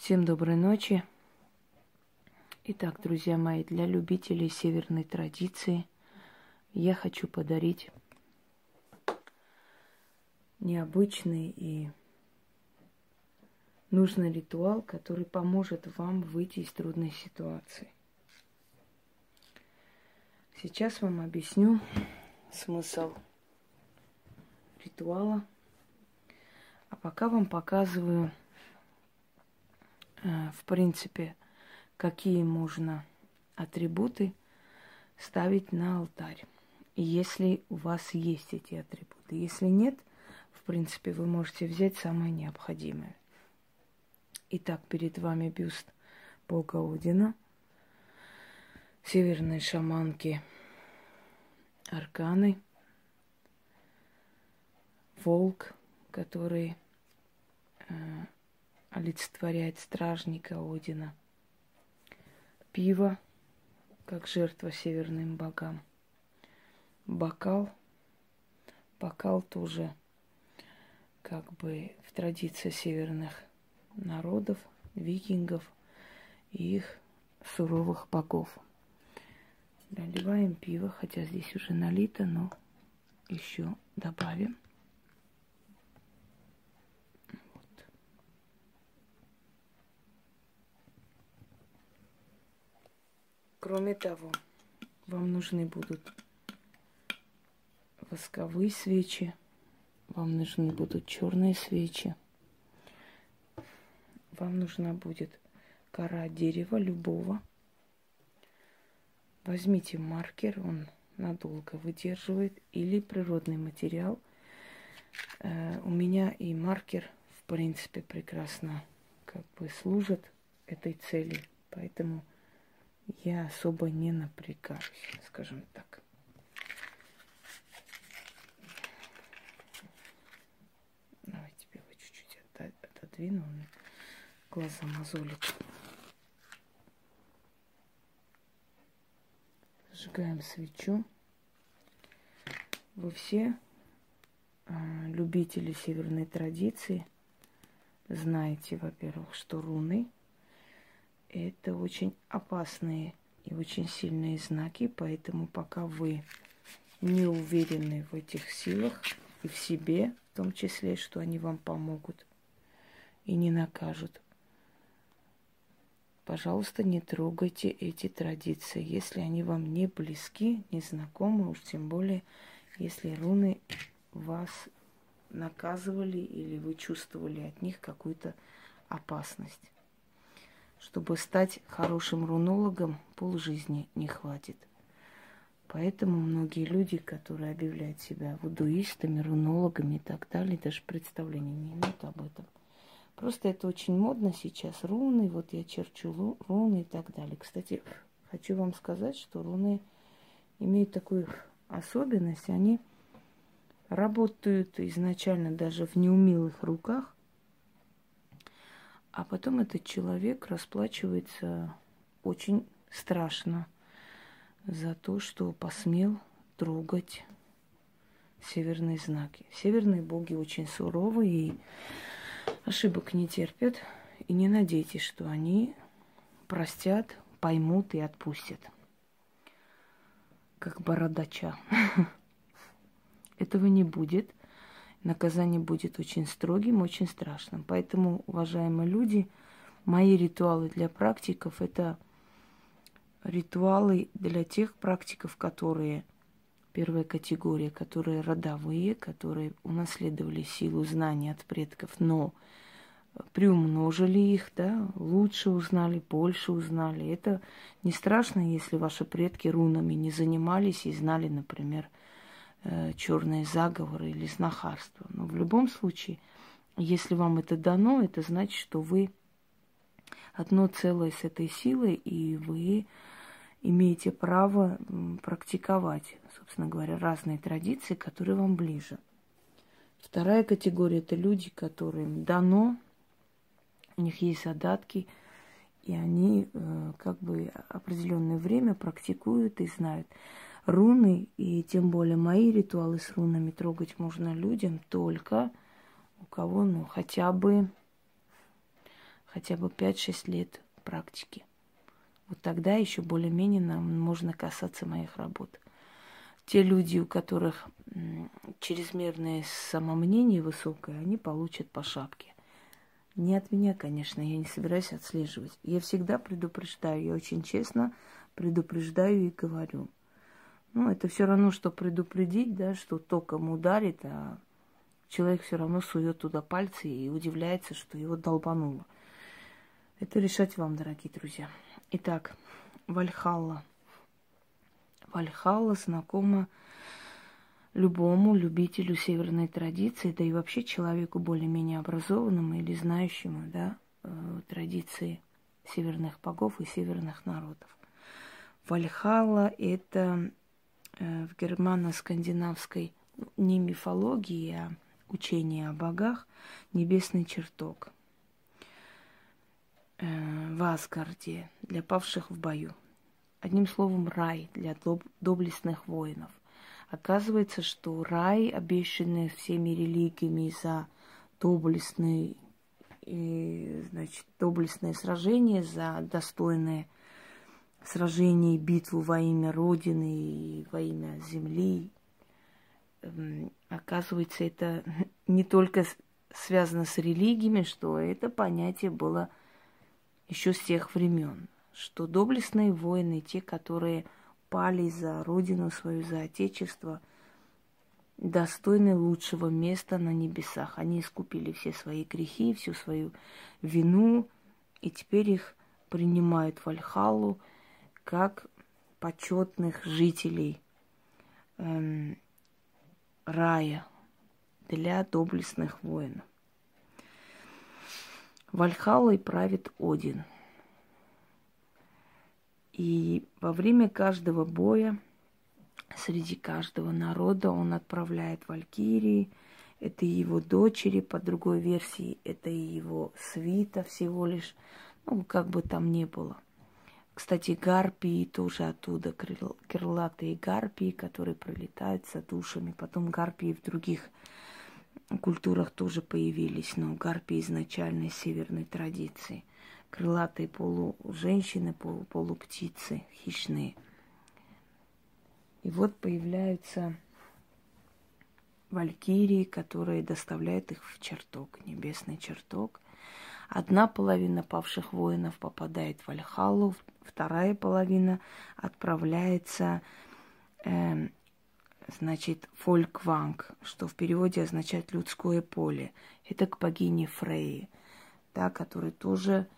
Всем доброй ночи. Итак, друзья мои, для любителей северной традиции я хочу подарить необычный и нужный ритуал, который поможет вам выйти из трудной ситуации. Сейчас вам объясню смысл ритуала, а пока вам показываю в принципе, какие можно атрибуты ставить на алтарь. Если у вас есть эти атрибуты. Если нет, в принципе, вы можете взять самое необходимое. Итак, перед вами бюст Бога Одина, северной шаманки Арканы, волк, который э, олицетворяет стражника Одина. Пиво, как жертва северным богам. Бокал, бокал тоже как бы в традиции северных народов, викингов и их суровых богов. Наливаем пиво, хотя здесь уже налито, но еще добавим. Кроме того, вам нужны будут восковые свечи, вам нужны будут черные свечи, вам нужна будет кора дерева любого. Возьмите маркер, он надолго выдерживает, или природный материал. Э, у меня и маркер, в принципе, прекрасно как бы служит этой цели, поэтому я особо не напрягаюсь, скажем так. Давайте тебе его чуть-чуть отодвину, он глаза мозолит. Зажигаем свечу. Вы все э, любители северной традиции знаете, во-первых, что руны – это очень опасные и очень сильные знаки, поэтому пока вы не уверены в этих силах и в себе, в том числе, что они вам помогут и не накажут, пожалуйста, не трогайте эти традиции, если они вам не близки, не знакомы, уж тем более, если руны вас наказывали или вы чувствовали от них какую-то опасность. Чтобы стать хорошим рунологом, полжизни не хватит. Поэтому многие люди, которые объявляют себя вудуистами, рунологами и так далее, даже представления не имеют об этом. Просто это очень модно сейчас. Руны, вот я черчу руны и так далее. Кстати, хочу вам сказать, что руны имеют такую особенность. Они работают изначально даже в неумелых руках, а потом этот человек расплачивается очень страшно за то, что посмел трогать северные знаки. Северные боги очень суровые и ошибок не терпят. И не надейтесь, что они простят, поймут и отпустят. Как бородача. Этого не будет наказание будет очень строгим, очень страшным. Поэтому, уважаемые люди, мои ритуалы для практиков – это ритуалы для тех практиков, которые первая категория, которые родовые, которые унаследовали силу знаний от предков, но приумножили их, да, лучше узнали, больше узнали. Это не страшно, если ваши предки рунами не занимались и знали, например, черные заговоры или знахарство. Но в любом случае, если вам это дано, это значит, что вы одно целое с этой силой, и вы имеете право практиковать, собственно говоря, разные традиции, которые вам ближе. Вторая категория – это люди, которым дано, у них есть задатки, и они э, как бы определенное время практикуют и знают руны, и тем более мои ритуалы с рунами трогать можно людям только у кого, ну, хотя бы хотя бы 5-6 лет практики. Вот тогда еще более-менее нам можно касаться моих работ. Те люди, у которых чрезмерное самомнение высокое, они получат по шапке. Не от меня, конечно, я не собираюсь отслеживать. Я всегда предупреждаю, я очень честно предупреждаю и говорю. Ну, это все равно, что предупредить, да, что током ударит, а человек все равно сует туда пальцы и удивляется, что его долбануло. Это решать вам, дорогие друзья. Итак, Вальхалла. Вальхалла знакома любому любителю северной традиции, да и вообще человеку более-менее образованному или знающему да, э, традиции северных богов и северных народов. Вальхалла – это в германо-скандинавской не мифологии, а учение о богах небесный чертог – э, в Асгарде для павших в бою. Одним словом, рай для доб- доблестных воинов. Оказывается, что рай, обещанный всеми религиями за доблестные, и, значит, доблестное сражение, за достойное сражение и битву во имя Родины и во имя Земли. Эм, оказывается, это не только связано с религиями, что это понятие было – еще с тех времен, что доблестные воины, те, которые пали за родину свою, за отечество, достойны лучшего места на небесах. Они искупили все свои грехи, всю свою вину, и теперь их принимают в Альхалу как почетных жителей эм, рая для доблестных воинов. Вальхалой правит Один. И во время каждого боя среди каждого народа он отправляет валькирии. Это его дочери, по другой версии, это его свита всего лишь. Ну, как бы там ни было. Кстати, гарпии тоже оттуда, крылатые гарпии, которые пролетают за душами. Потом гарпии в других культурах тоже появились, но гарпии изначальной северной традиции. Крылатые полуженщины, полу, полуптицы, хищные. И вот появляются валькирии, которые доставляют их в чертог, небесный чертог. Одна половина павших воинов попадает в Альхалу, вторая половина отправляется э, значит, фолькванг, что в переводе означает людское поле. Это к богине Фрейи, та, которая тоже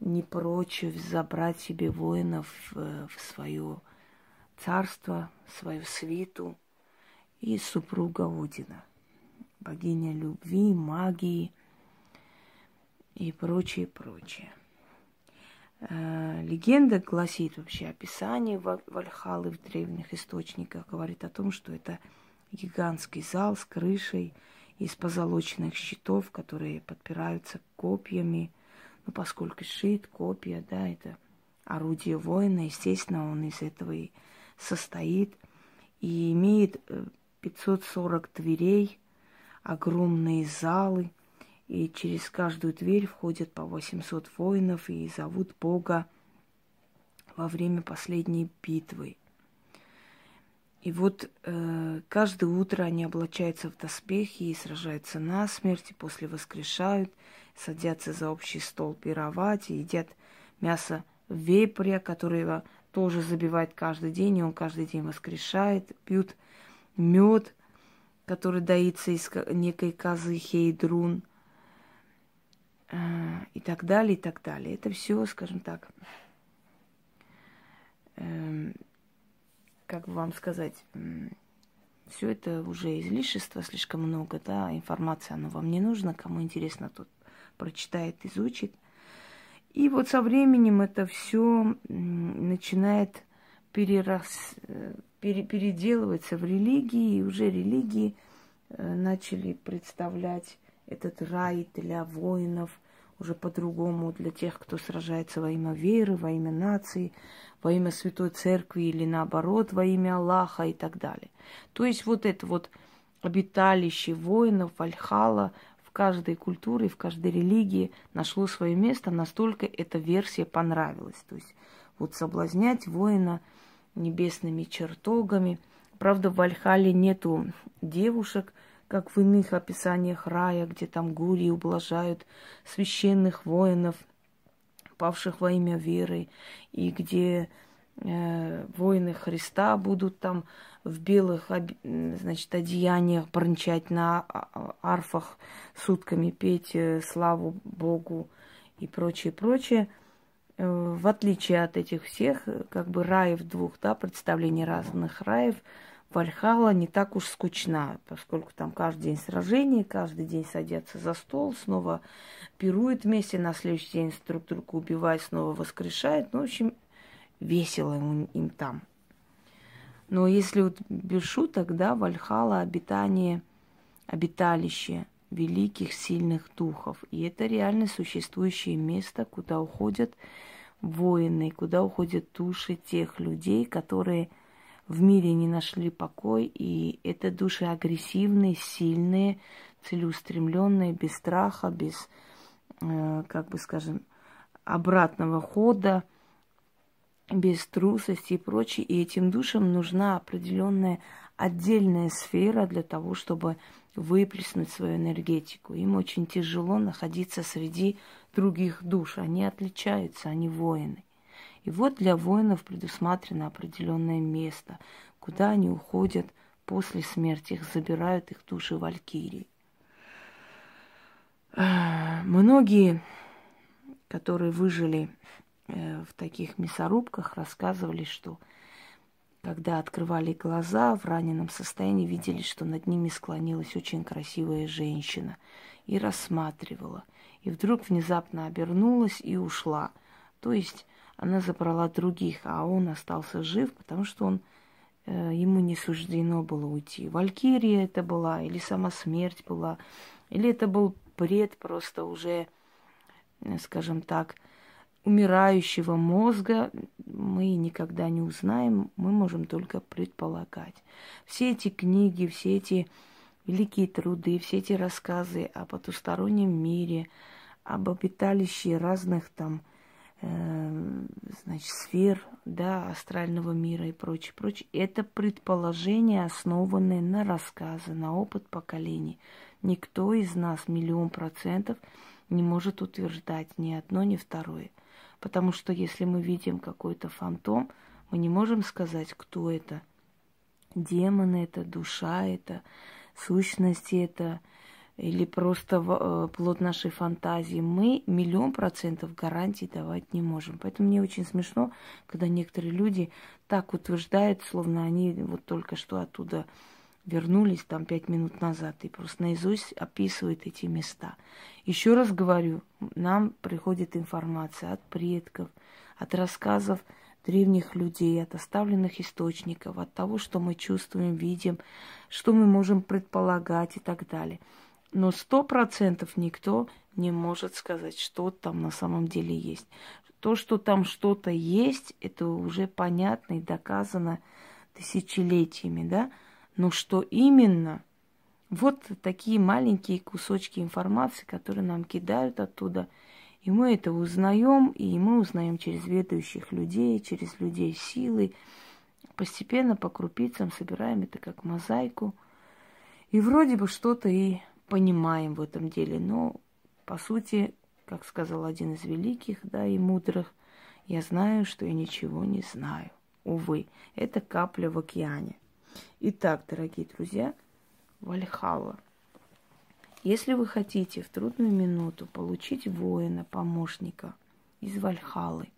не прочь забрать себе воинов в, в свое царство, свою свиту и супруга Одина, богиня любви, магии и прочее, прочее. Э, легенда гласит вообще описание Вальхалы в древних источниках, говорит о том, что это гигантский зал с крышей из позолоченных щитов, которые подпираются копьями. Ну, поскольку щит, копья, да, это орудие воина, естественно, он из этого и состоит. И имеет 540 э, дверей, огромные залы – и через каждую дверь входят по 800 воинов и зовут Бога во время последней битвы. И вот э, каждое утро они облачаются в доспехи и сражаются на смерть, и после воскрешают, садятся за общий стол пировать и едят мясо вепря, которого тоже забивает каждый день, и он каждый день воскрешает, пьют мед, который доится из некой козы Хейдрун – и так далее, и так далее. Это все, скажем так, эм, как бы вам сказать, все это уже излишество, слишком много, да, информации, оно вам не нужно, кому интересно, тот прочитает, изучит. И вот со временем это все начинает перерас, э, пере, переделываться в религии, и уже религии э, начали представлять этот рай для воинов, уже по-другому для тех, кто сражается во имя веры, во имя нации, во имя Святой Церкви или наоборот, во имя Аллаха и так далее. То есть вот это вот обиталище воинов Вальхала, в каждой культуре, в каждой религии нашло свое место, настолько эта версия понравилась. То есть вот соблазнять воина небесными чертогами. Правда, в Вальхале нету девушек, как в иных описаниях рая, где там гури ублажают священных воинов, павших во имя веры, и где э, воины Христа будут там в белых значит, одеяниях брончать на а, а, арфах сутками, петь э, славу Богу и прочее, прочее. Э, в отличие от этих всех, как бы раев двух, да, представлений разных раев – Вальхала не так уж скучна, поскольку там каждый день сражений, каждый день садятся за стол, снова пируют вместе, на следующий день друг друга убивают, снова воскрешают. Ну, в общем, весело им, им там. Но если вот без шуток, да, Вальхала обитание, обиталище великих, сильных духов. И это реально существующее место, куда уходят воины, куда уходят души тех людей, которые – в мире не нашли покой, и это души агрессивные, сильные, целеустремленные, без страха, без, э, как бы скажем, обратного хода, без трусости и прочее. И этим душам нужна определенная отдельная сфера для того, чтобы выплеснуть свою энергетику. Им очень тяжело находиться среди других душ. Они отличаются, они воины. И вот для воинов предусмотрено определенное место, куда они уходят после смерти, их забирают их души валькирии. Многие, которые выжили э, в таких мясорубках, рассказывали, что когда открывали глаза в раненом состоянии, видели, что над ними склонилась очень красивая женщина и рассматривала. И вдруг внезапно обернулась и ушла. То есть она забрала других, а он остался жив, потому что он э, ему не суждено было уйти. Валькирия это была, или сама смерть была, или это был бред просто уже, э, скажем так, умирающего мозга, мы никогда не узнаем, мы можем только предполагать. Все эти книги, все эти великие труды, все эти рассказы о потустороннем мире, об обиталище разных там значит, сфер, да, астрального мира и прочее, прочее. Это предположения, основанные на рассказы, на опыт поколений. Никто из нас, миллион процентов, не может утверждать ни одно, ни второе. Потому что если мы видим какой-то фантом, мы не можем сказать, кто это. Демоны это, душа это, сущности это, или просто э, плод нашей фантазии, мы миллион процентов гарантий давать не можем. Поэтому мне очень смешно, когда некоторые люди так утверждают, словно они вот только что оттуда вернулись там пять минут назад и просто наизусть описывают эти места. Еще раз говорю, нам приходит информация от предков, от рассказов древних людей, от оставленных источников, от того, что мы чувствуем, видим, что мы можем предполагать и так далее. Но сто процентов никто не может сказать, что там на самом деле есть. То, что там что-то есть, это уже понятно и доказано тысячелетиями, да? Но что именно? Вот такие маленькие кусочки информации, которые нам кидают оттуда. И мы это узнаем, и мы узнаем через ведущих людей, через людей силы. Постепенно по крупицам собираем это как мозаику. И вроде бы что-то и понимаем в этом деле. Но, по сути, как сказал один из великих, да, и мудрых, я знаю, что я ничего не знаю. Увы, это капля в океане. Итак, дорогие друзья, Вальхала. Если вы хотите в трудную минуту получить воина, помощника из Вальхалы,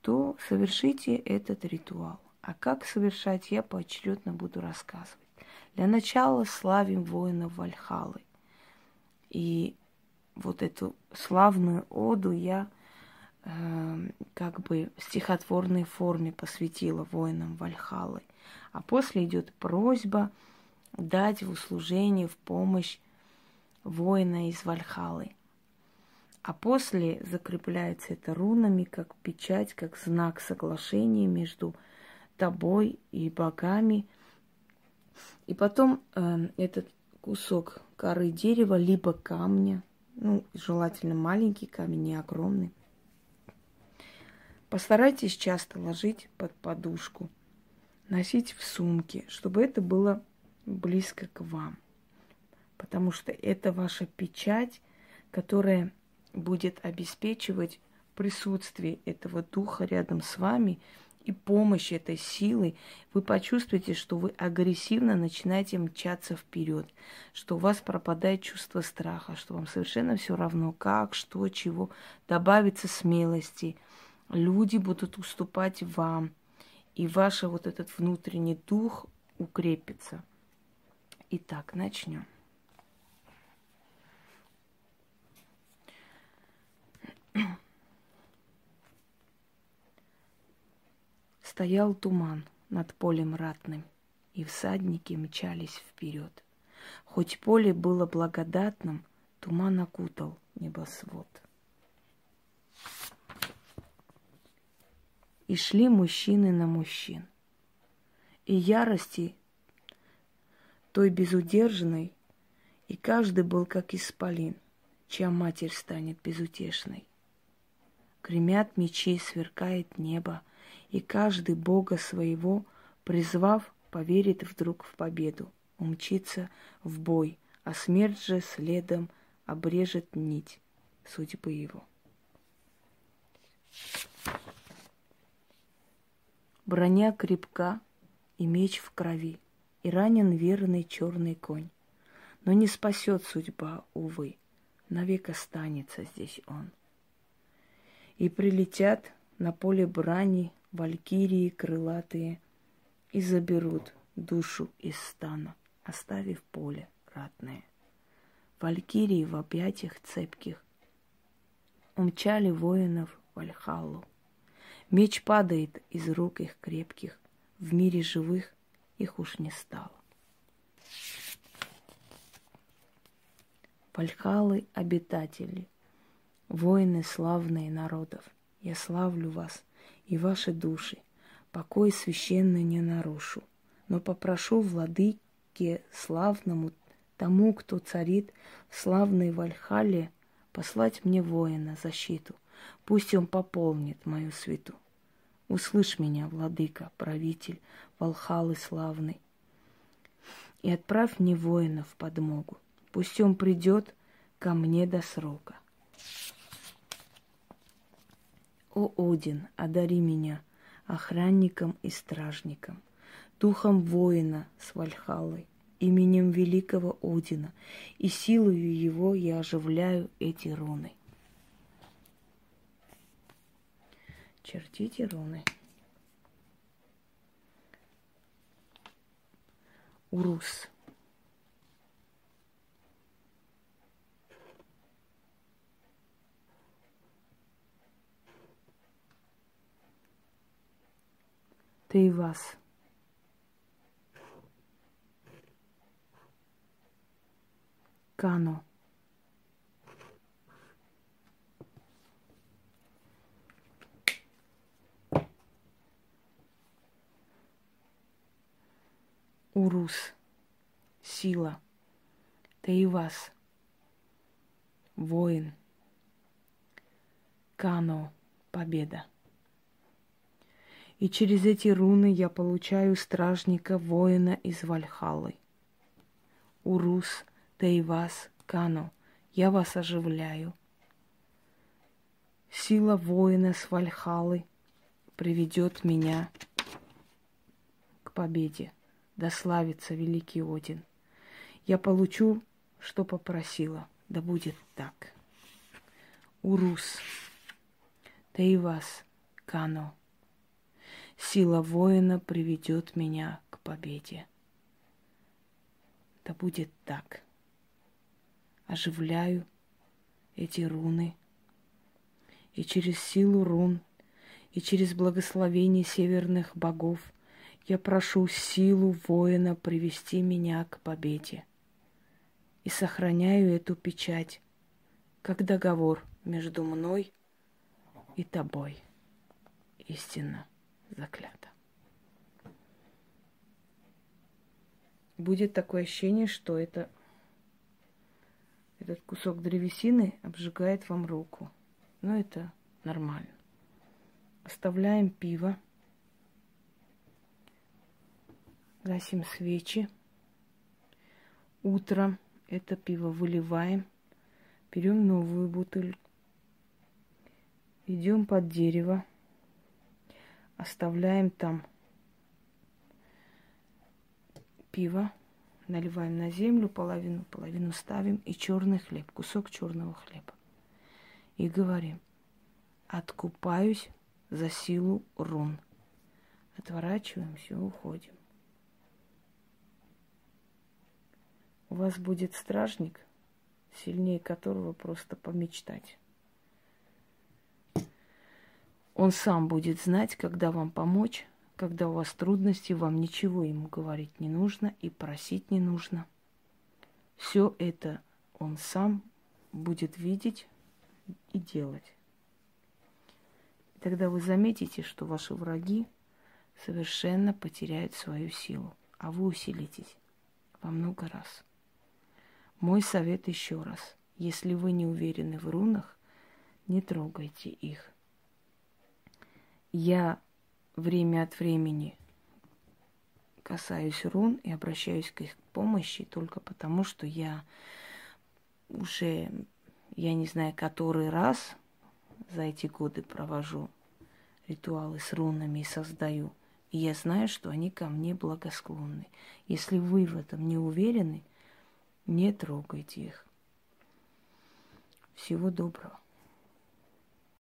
то совершите этот ритуал. А как совершать, я поочередно буду рассказывать. Для начала славим воинов Вальхалы. И вот эту славную оду я э, как бы в стихотворной форме посвятила воинам Вальхалы. А после идет просьба дать в услужение, в помощь воина из Вальхалы. А после закрепляется это рунами, как печать, как знак соглашения между тобой и богами – и потом э, этот кусок коры дерева, либо камня. Ну, желательно маленький камень, не огромный. Постарайтесь часто ложить под подушку, носить в сумке, чтобы это было близко к вам. Потому что это ваша печать, которая будет обеспечивать присутствие этого духа рядом с вами и помощь этой силы, вы почувствуете, что вы агрессивно начинаете мчаться вперед, что у вас пропадает чувство страха, что вам совершенно все равно, как, что, чего, добавится смелости. Люди будут уступать вам, и ваш вот этот внутренний дух укрепится. Итак, начнем. Стоял туман над полем ратным, и всадники мчались вперед. Хоть поле было благодатным, туман окутал небосвод. И шли мужчины на мужчин. И ярости той безудержной, и каждый был как исполин, чья матерь станет безутешной. Гремят мечи, сверкает небо — и каждый Бога своего, призвав, поверит вдруг в победу, умчится в бой, а смерть же следом обрежет нить судьбы его. Броня крепка и меч в крови, и ранен верный черный конь. Но не спасет судьба, увы, навек останется здесь он. И прилетят на поле брани валькирии крылатые и заберут душу из стана, оставив поле ратное. Валькирии в объятиях цепких умчали воинов в Альхалу. Меч падает из рук их крепких, в мире живых их уж не стало. Вальхалы обитатели, воины славные народов, я славлю вас – и ваши души. Покой священный не нарушу, но попрошу владыке славному, тому, кто царит в славной Вальхале, послать мне воина защиту. Пусть он пополнит мою святу. Услышь меня, владыка, правитель Валхалы славный, и отправь мне воина в подмогу. Пусть он придет ко мне до срока. О Один, одари меня охранником и стражником, духом воина с Вальхалой, именем великого Одина, и силою его я оживляю эти руны. Чертите руны. Урус. Ты и вас. Кано. Урус, сила, ты и вас, воин, Кано, победа. И через эти руны я получаю стражника, воина из Вальхалы. Урус, Тейвас, Кано, я вас оживляю. Сила воина с Вальхалы приведет меня к победе. Да славится великий Один. Я получу, что попросила. Да будет так. Урус, Тейвас, Кано, Сила воина приведет меня к победе. Да будет так. Оживляю эти руны. И через силу рун, и через благословение северных богов я прошу силу воина привести меня к победе. И сохраняю эту печать, как договор между мной и тобой. Истинно заклято. Будет такое ощущение, что это этот кусок древесины обжигает вам руку. Но это нормально. Оставляем пиво. Гасим свечи. Утром это пиво выливаем. Берем новую бутыль. Идем под дерево. Оставляем там пиво. Наливаем на землю половину, половину ставим и черный хлеб, кусок черного хлеба. И говорим, откупаюсь за силу рун. Отворачиваемся, уходим. У вас будет стражник, сильнее которого просто помечтать. Он сам будет знать, когда вам помочь, когда у вас трудности, вам ничего ему говорить не нужно и просить не нужно. Все это он сам будет видеть и делать. Тогда вы заметите, что ваши враги совершенно потеряют свою силу, а вы усилитесь во много раз. Мой совет еще раз. Если вы не уверены в рунах, не трогайте их. Я время от времени касаюсь рун и обращаюсь к их помощи только потому, что я уже, я не знаю, который раз за эти годы провожу ритуалы с рунами и создаю. И я знаю, что они ко мне благосклонны. Если вы в этом не уверены, не трогайте их. Всего доброго.